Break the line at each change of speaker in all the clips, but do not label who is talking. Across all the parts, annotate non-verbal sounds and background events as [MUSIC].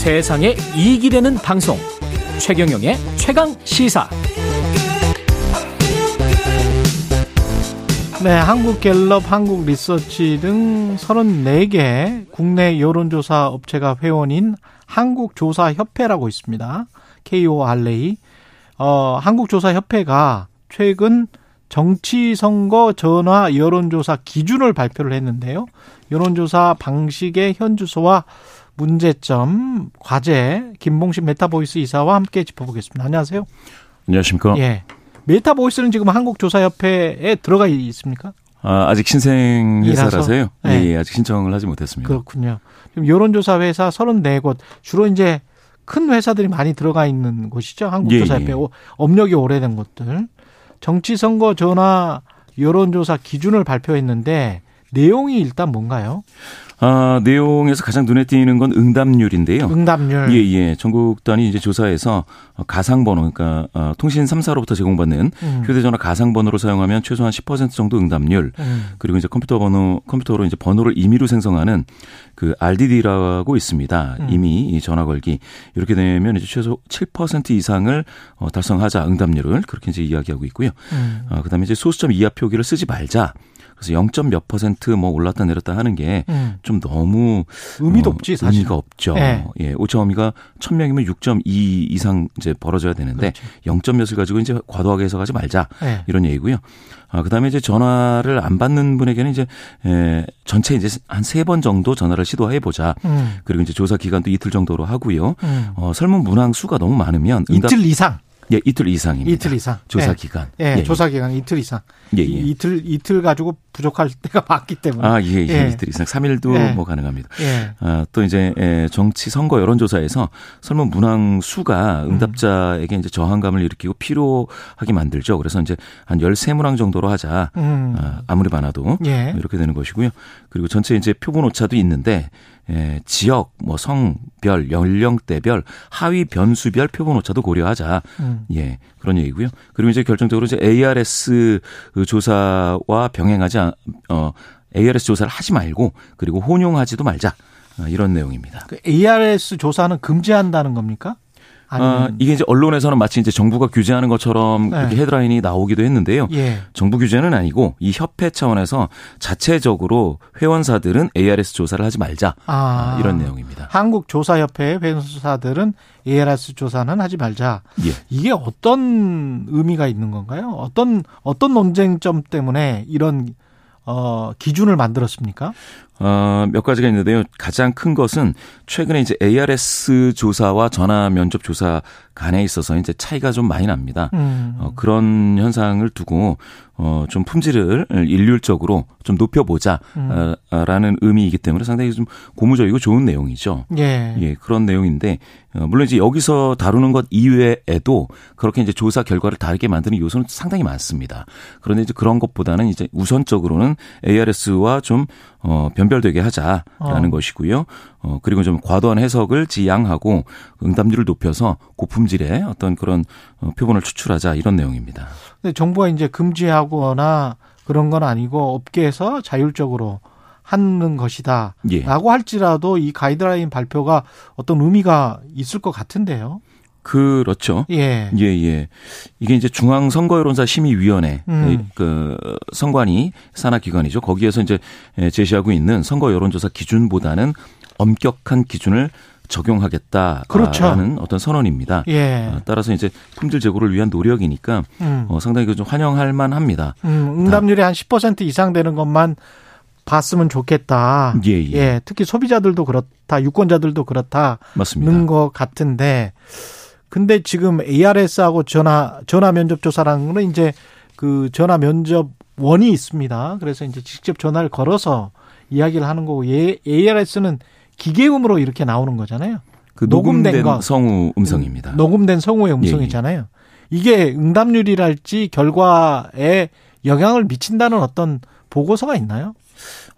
세상에 이익이 되는 방송 최경영의 최강 시사
네, 한국갤럽, 한국리서치 등 34개 국내 여론조사 업체가 회원인 한국조사협회라고 있습니다. KORA. 어, 한국조사협회가 최근 정치선거 전화 여론조사 기준을 발표를 했는데요. 여론조사 방식의 현 주소와 문제점, 과제, 김봉신 메타보이스 이사와 함께 짚어보겠습니다. 안녕하세요.
안녕하십니까.
예. 메타보이스는 지금 한국조사협회에 들어가 있습니까?
아, 아직 신생 회사라서요.
네.
예, 예, 아직 신청을 하지 못했습니다.
그렇군요. 지금 여론조사 회사 34곳 주로 이제 큰 회사들이 많이 들어가 있는 곳이죠. 한국조사협회
예, 예.
업력이 오래된 곳들. 정치 선거 전화 여론조사 기준을 발표했는데 내용이 일단 뭔가요?
아, 내용에서 가장 눈에 띄는 건 응답률인데요.
응답률.
예, 예. 전국 단위 이제 조사에서 가상 번호, 그러니까 어, 통신 3사로부터 제공받는
음.
휴대 전화 가상 번호를 사용하면 최소한 10% 정도 응답률,
음.
그리고 이제 컴퓨터 번호, 컴퓨터로 이제 번호를 임의로 생성하는 그 RDD라고 있습니다.
음.
이 전화 걸기. 이렇게 되면 이제 최소 7% 이상을 어, 달성하자 응답률을 그렇게 이제 이야기하고 있고요.
음.
어, 그다음에 이제 소수점 이하 표기를 쓰지 말자. 그래서 0. 몇 퍼센트 뭐 올랐다 내렸다 하는 게좀
음.
너무
의미도
어,
없지 사실.
의미가 없죠.
예.
예. 오차 범위가 1000명이면 6.2 이상 이제 벌어져야 되는데
그렇죠.
0. 몇을 가지고 이제 과도하게 해석하지 말자.
예.
이런 얘기고요. 아, 그다음에 이제 전화를 안 받는 분에게는 이제 에, 전체 이제 한 세 번 정도 전화를 시도해 보자.
음.
그리고 이제 조사 기간도 이틀 정도로 하고요.
음.
어, 설문 문항 수가 너무 많으면 응답
이틀 이상.
예, 이틀 이상입니다.
이틀 이상.
조사
예.
기간.
예, 조사 기간 이틀 이상.
예, 예.
이, 이틀 이틀 가지고 부족할 [LAUGHS] 때가 많기 때문에.
아, 예, 예.
예.
이틀 이상. 3일도
예.
뭐 가능합니다.
예.
아, 또 이제 에, 정치 선거 여론조사에서 설문 문항 수가 응답자에게 이제 저항감을 일으키고 피로하게 만들죠. 그래서 이제 한 13문항 정도로 하자.
음.
아, 아무리 많아도
예.
이렇게 되는 것이고요. 그리고 전체 이제 표본 오차도 있는데 에, 지역, 뭐 성별, 연령대별, 하위 변수별 표본 오차도 고려하자.
음.
예, 그런 얘기고요. 그리고 이제 결정적으로 이제 ARS 그 조사와 병행하지 않, 어, ARS 조사를 하지 말고 그리고 혼용하지도 말자. 아, 이런 내용입니다.
그 ARS 조사는 금지한다는 겁니까? 아,
이게 이제 언론에서는 마치 이제 정부가 규제하는 것처럼
네.
그렇게 헤드라인이 나오기도 했는데요.
예.
정부 규제는 아니고 이 협회 차원에서 자체적으로 회원사들은 ARS 조사를 하지 말자.
아,
아, 이런 내용입니다.
한국 조사협회 회사들은 ARS 조사는 하지 말자.
예.
이게 어떤 의미가 있는 건가요? 어떤 어떤 논쟁점 때문에 이런 어 기준을 만들었습니까?
어, 몇 가지가 있는데요. 가장 큰 것은 최근에 이제 ARS 조사와 전화 면접 조사 간에 있어서 이제 차이가 좀 많이 납니다.
음.
어, 그런 현상을 두고 어, 좀 품질을 일률적으로 좀 높여보자
음.
어, 라는 의미이기 때문에 상당히 좀 고무적이고 좋은 내용이죠.
예.
예, 그런 내용인데, 어, 물론 이제 여기서 다루는 것 이외에도 그렇게 이제 조사 결과를 다르게 만드는 요소는 상당히 많습니다. 그런데 이제 그런 것보다는 이제 우선적으로는 ARS와 좀, 어, 변별되게 하자라는
어.
것이고요. 어, 그리고 좀 과도한 해석을 지양하고 응답률을 높여서 고품질의 어떤 그런 어, 표본을 추출하자 이런 내용입니다.
근데 정부가 이제 금지하거나 그런 건 아니고 업계에서 자율적으로 하는 것이다.
예.
라고 할지라도 이 가이드라인 발표가 어떤 의미가 있을 것 같은데요.
그렇죠.
예.
예, 예. 이게 이제 중앙선거여론사 심의위원회,
음.
그, 선관위 산하기관이죠. 거기에서 이제 제시하고 있는 선거 여론조사 기준보다는 엄격한 기준을 적용하겠다라는
그렇죠.
어떤 선언입니다.
예.
아, 따라서 이제 품질 제고를 위한 노력이니까
음.
어, 상당히 그좀 환영할 만합니다.
음, 응답률이 한 10% 이상 되는 것만 봤으면 좋겠다.
예, 예.
특히 소비자들도 그렇다. 유권자들도 그렇다는
맞습니다.
것 같은데 근데 지금 ARS하고 전화 전화 면접 조사라는 거는 이제 그 전화 면접 원이 있습니다. 그래서 이제 직접 전화를 걸어서 이야기를 하는 거고 예, ARS는 기계음으로 이렇게 나오는 거잖아요.
그
녹음된
녹음된
거.
성우 음성입니다.
녹음된 성우의 음성이잖아요. 이게 응답률이랄지 결과에 영향을 미친다는 어떤 보고서가 있나요?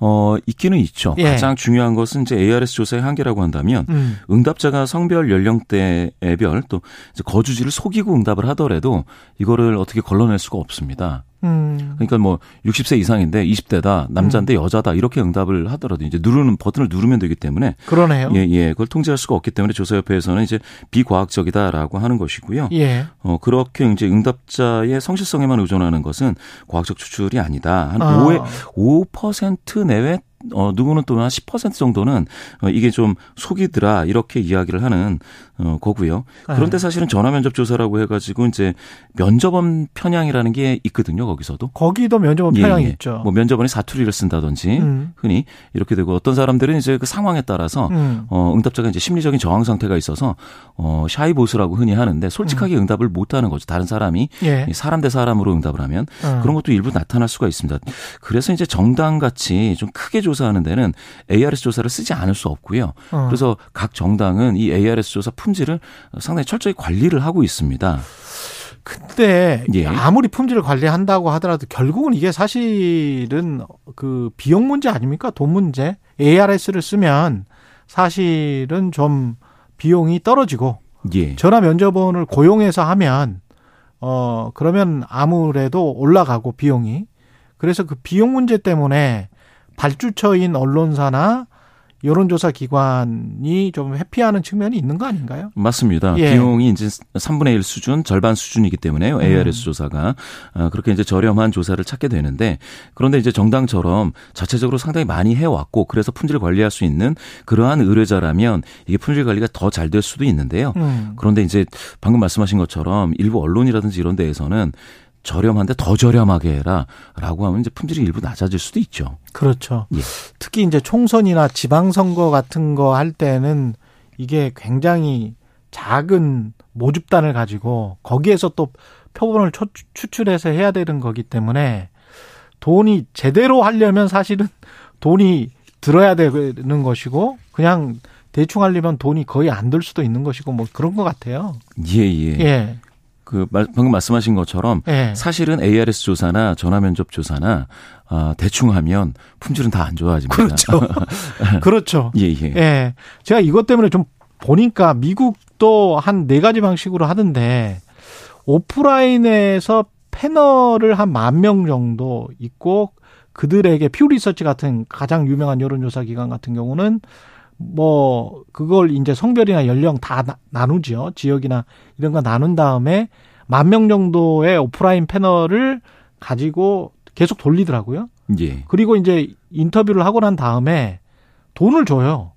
어, 있기는 있죠.
예.
가장 중요한 것은 이제 ARS 조사의 한계라고 한다면
음.
응답자가 성별, 연령대별 또 거주지를 속이고 응답을 하더라도 이거를 어떻게 걸러낼 수가 없습니다.
음.
그러니까 뭐 60세 이상인데 20대다, 남자인데
음.
여자다 이렇게 응답을 하더라도 이제 누르는 버튼을 누르면 되기 때문에
그러네요.
예, 예. 그걸 통제할 수가 없기 때문에 조사협회에서는 이제 비과학적이다라고 하는 것이고요.
예.
어, 그렇게 이제 응답자의 성실성에만 의존하는 것은 과학적 추출이 아니다. 한
아.
5에 5% 내외 어, 누구는 또 한 10% 정도는 어, 이게 좀 속이더라 이렇게 이야기를 하는 어, 거고요. 그런데
네.
사실은 전화 면접 조사라고 해가지고 이제 면접원 편향이라는 게 있거든요. 거기서도.
거기도 면접원
예,
편향이
예.
있죠.
뭐 면접원이 사투리를 쓴다든지
음.
흔히 이렇게 되고 어떤 사람들은 이제 그 상황에 따라서
음.
어, 응답자가 이제 심리적인 저항 상태가 있어서 어, 샤이 보스라고 흔히 하는데 솔직하게 응답을 못 하는 거죠. 다른 사람이
음. 예.
이 사람 대 사람으로 응답을 하면
어.
그런 것도 일부 나타날 수가 있습니다. 그래서 이제 정당 같이 좀 크게 조사하는 데는 ARS 조사를 쓰지 않을 수 없고요.
어.
그래서 각 정당은 이 ARS 조사 품질을 상당히 철저히 관리를 하고 있습니다.
근데
예.
아무리 품질을 관리한다고 하더라도 결국은 이게 사실은 그 비용 문제 아닙니까? 돈 문제. ARS를 쓰면 사실은 좀 비용이 떨어지고
예.
전화 면접원을 고용해서 하면 어 그러면 아무래도 올라가고 비용이 그래서 그 비용 문제 때문에 발주처인 언론사나 여론조사 기관이 좀 회피하는 측면이 있는 거 아닌가요?
맞습니다.
예.
비용이 이제 3분의 1 수준, 절반 수준이기 때문에요.
음.
ARS 조사가. 아, 그렇게 이제 저렴한 조사를 찾게 되는데 그런데 이제 정당처럼 자체적으로 상당히 많이 해왔고 그래서 품질을 관리할 수 있는 그러한 의뢰자라면 이게 품질 관리가 더 잘 될 수도 있는데요.
음.
그런데 이제 방금 말씀하신 것처럼 일부 언론이라든지 이런 데에서는 저렴한데 더 저렴하게 해라라고 하면 이제 품질이 일부 낮아질 수도 있죠.
그렇죠.
예.
특히 이제 총선이나 지방선거 같은 거 할 때는 이게 굉장히 작은 모집단을 가지고 거기에서 또 표본을 초- 추출해서 해야 되는 거기 때문에 돈이 제대로 하려면 사실은 돈이 들어야 되는 것이고 그냥 대충 하려면 돈이 거의 안 들 수도 있는 것이고 뭐 그런 것 같아요.
예, 예.
예.
그 말- 방금 말씀하신 것처럼
예.
사실은 ARS 조사나 전화 면접 조사나 아, 대충 하면 품질은 다 안 좋아집니다.
그렇죠. [LAUGHS] 그렇죠.
예, 예.
예. 제가 이것 때문에 좀 보니까 미국도 한 네 가지 방식으로 하던데 오프라인에서 패널을 한 만 명 정도 있고 그들에게 퓨 리서치 같은 가장 유명한 여론조사 기관 같은 경우는 뭐 그걸 이제 성별이나 연령 다 나- 나누죠. 지역이나 이런 거 나눈 다음에 만 명 정도의 오프라인 패널을 가지고 계속 돌리더라고요.
예.
그리고 이제 인터뷰를 하고 난 다음에 돈을 줘요.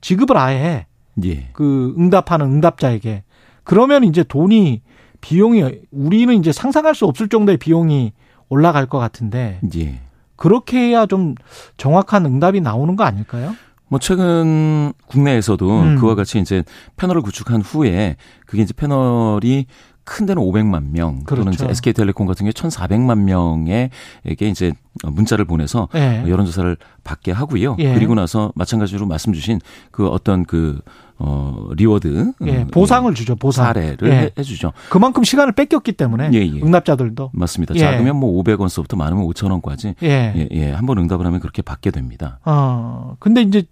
지급을 아예 해.
예.
그 응답하는 응답자에게. 그러면 이제 돈이 비용이 우리는 이제 상상할 수 없을 정도의 비용이 올라갈 것 같은데
예.
그렇게 해야 좀 정확한 응답이 나오는 거 아닐까요?
뭐 최근 국내에서도
음.
그와 같이 이제 패널을 구축한 후에 그게 이제 패널이 큰 데는 500만 명 또는
그렇죠.
이제 SK텔레콤 같은 경우에 1,400만 명에게 이제 문자를 보내서
예.
여론 조사를 받게 하고요.
예.
그리고 나서 마찬가지로 말씀 주신 그 어떤 그, 어, reward.
예,
음,
보상을 주죠. 보상.
사례를
예.
해- 해주죠.
그만큼 시간을 뺏겼기 때문에
예, 예.
응답자들도
맞습니다.
예.
작으면 뭐 500원서부터 많으면 5천원까지.
예.
예, 예. 한 번 응답을 하면 그렇게 받게 됩니다.
어, 근데 이제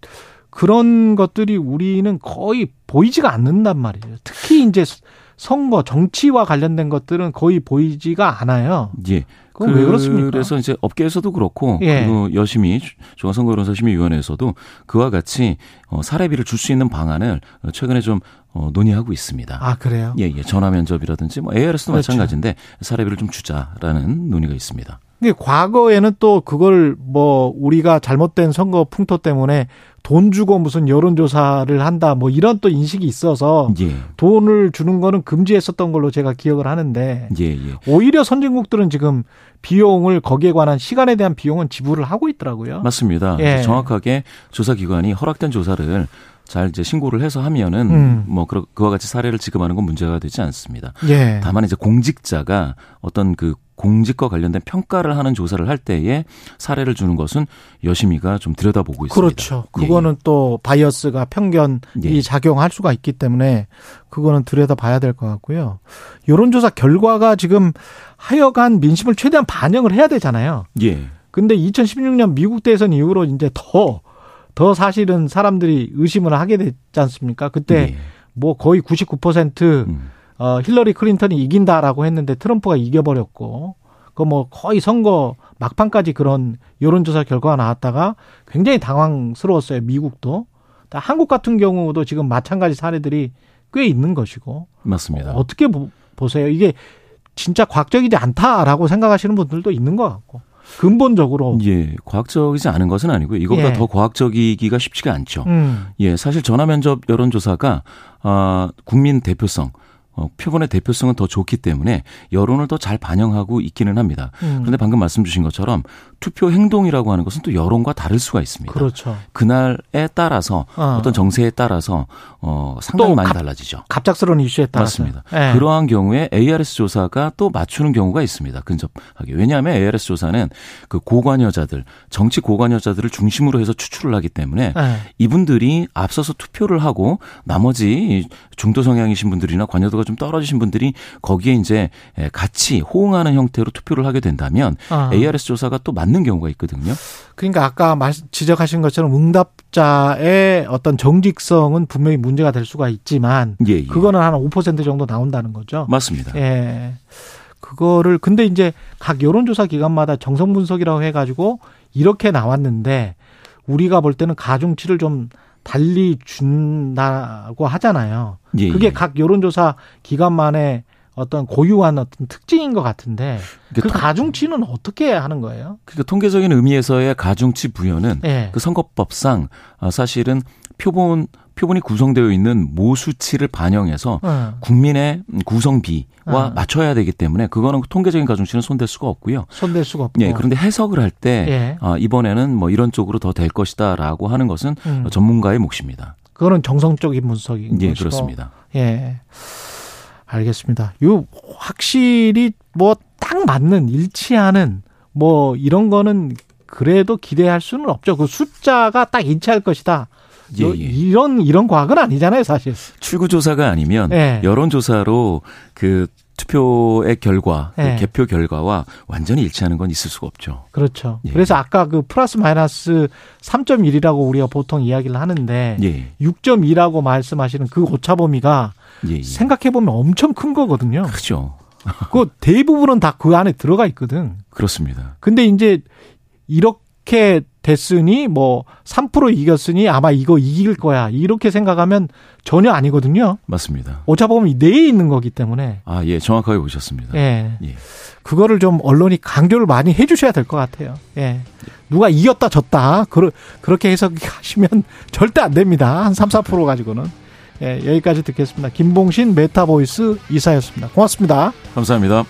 그런 것들이 우리는 거의 보이지가 않는단 말이에요. 특히 이제 선거, 정치와 관련된 것들은 거의 보이지가 않아요.
예.
그건 왜 그렇습니까?
그래서 이제 업계에서도 그렇고
예.
그리고 여심히 중앙선거여론조심위원회에서도 그와 같이 어, 사례비를 줄 수 있는 방안을 최근에 좀 어, 논의하고 있습니다.
아, 그래요?
예, 예. 전화 면접이라든지 뭐 ARS도
그렇죠.
마찬가지인데 사례비를 좀 주자라는 논의가 있습니다.
근데 과거에는 또 그걸 뭐 우리가 잘못된 선거 풍토 때문에 돈 주고 무슨 여론조사를 한다 뭐 이런 또 인식이 있어서
예.
돈을 주는 거는 금지했었던 걸로 제가 기억을 하는데
예, 예.
오히려 선진국들은 지금 비용을 거기에 관한 시간에 대한 비용은 지불을 하고 있더라고요.
맞습니다.
예.
정확하게 조사기관이 허락된 조사를 잘 이제 신고를 해서 하면은
음.
뭐 그와 같이 사례를 지급하는 건 문제가 되지 않습니다.
예.
다만 이제 공직자가 어떤 그 공직과 관련된 평가를 하는 조사를 할 때에 사례를 주는 것은 여심이가 좀 들여다보고 있습니다.
그렇죠.
예,
그거는 또 바이어스가 편견이
예.
작용할 수가 있기 때문에 그거는 들여다 봐야 될 것 같고요. 여론조사 결과가 지금 하여간 민심을 최대한 반영을 해야 되잖아요.
예.
근데 2016년 미국 대선 이후로 이제 더, 더 사실은 사람들이 의심을 하게 됐지 않습니까? 그때
예.
뭐 거의 99%
음.
어, 힐러리 클린턴이 이긴다라고 했는데 트럼프가 이겨버렸고 그 뭐 거의 선거 막판까지 그런 여론조사 결과가 나왔다가 굉장히 당황스러웠어요. 미국도. 한국 같은 경우도 지금 마찬가지 사례들이 꽤 있는 것이고.
맞습니다.
어 떻게 보, 보세요? 이게 진짜 과학적이지 않다라고 생각하시는 분들도 있는 것 같고. 근본적으로
예 과학적이지 않은 것은 아니고요. 이거보다
예.
더 과학적이기가 쉽지가 않죠.
음.
예 사실 전화 면접 여론조사가 아 국민 대표성 어, 표본의 대표성은 더 좋기 때문에 여론을 더 잘 반영하고 있기는 합니다.
음.
그런데 방금 말씀 주신 것처럼 투표 행동이라고 하는 것은 또 여론과 다를 수가 있습니다.
그렇죠.
그날에 따라서
어.
어. 떤 정세에 따라서 어 상당히
또
많이
갑-
달라지죠.
갑작스러운 이슈에 따라서.
맞습니다.
예.
그러한 경우에 ARS 조사가 또 맞추는 경우가 있습니다. 근접하게. 왜냐하면 ARS 조사는 그 고관여자들, 정치 고관여자들을 중심으로 해서 추출을 하기 때문에
예.
이분들이 앞서서 투표를 하고 나머지 중도 성향이신 분들이나 관여도가 좀 떨어지신 분들이 거기에 이제 같이 호응하는 형태로 투표를 하게 된다면
아.
ARS 조사가 또 맞는 경우가 있거든요.
그러니까 아까 말 지적하신 것처럼 응답자의 어떤 정직성은 분명히 문제가 될 수가 있지만
예, 예.
그거는 한 5% 정도 나온다는 거죠.
맞습니다.
예. 그거를 근데 이제 각 여론조사 기관마다 정성 분석이라고 해가지고 이렇게 나왔는데 우리가 볼 때는 가중치를 좀 달리 준다고 하잖아요.
예,
그게
예.
각 여론조사 기관만의 어떤 고유한 어떤 특징인 것 같은데 그
통-
가중치는 어떻게 하는 거예요?
그러니까 통계적인 의미에서의 가중치 부여는
예.
그 선거법상 아, 사실은 표본 표본이 구성되어 있는 모수치를 반영해서
어,
국민의 구성비와
아.
맞춰야 되기 때문에 그거는 통계적인 가중치는 손댈 수가 없고요.
손댈 수가 없고.
예, 그런데 해석을 할때
예.
아, 이번에는 뭐 이런 쪽으로 더 될 것이다라고 하는 것은
음.
전문가의 몫입니다.
그거는 정성적인 분석인
예,
것이고.
그렇습니다.
예. 알겠습니다. 요 확실히 뭐 딱 맞는 일치하는 뭐 이런 거는 그래도 기대할 수는 없죠. 그 숫자가 딱 일치할 것이다.
예,
요-
예.
이런 이런 과학은 아니잖아요, 사실.
출구 조사가 아니면
예.
여론 조사로 그 투표의 결과, 그
예.
개표 결과와 완전히 일치하는 건 있을 수가 없죠.
그렇죠.
예.
그래서 아까 그 플러스 마이너스 3.1이라고 우리가 보통 이야기를 하는데
예.
6.2라고 말씀하시는 그 오차 범위가
예. 예.
생각해 보면 엄청 큰 거거든요.
크죠.
그 대부분은 다 그 안에 들어가 있거든.
그렇습니다.
근데 이제 이렇게 됐으니 뭐 3% 이겼으니 아마 이거 이길 거야. 이렇게 생각하면 전혀 아니거든요.
맞습니다.
오차 범위 내에 있는 거기 때문에.
아, 예, 정확하게 보셨습니다.
예.
예.
그거를 좀 언론이 강조를 많이 해 주셔야 될 것 같아요. 예. 누가 이겼다 졌다. 그러, 그렇게 해석하시면 [LAUGHS] 절대 안 됩니다. 한 3, 4% 가지고는. 예, 여기까지 듣겠습니다. 김봉신 메타보이스 이사였습니다. 고맙습니다.
감사합니다.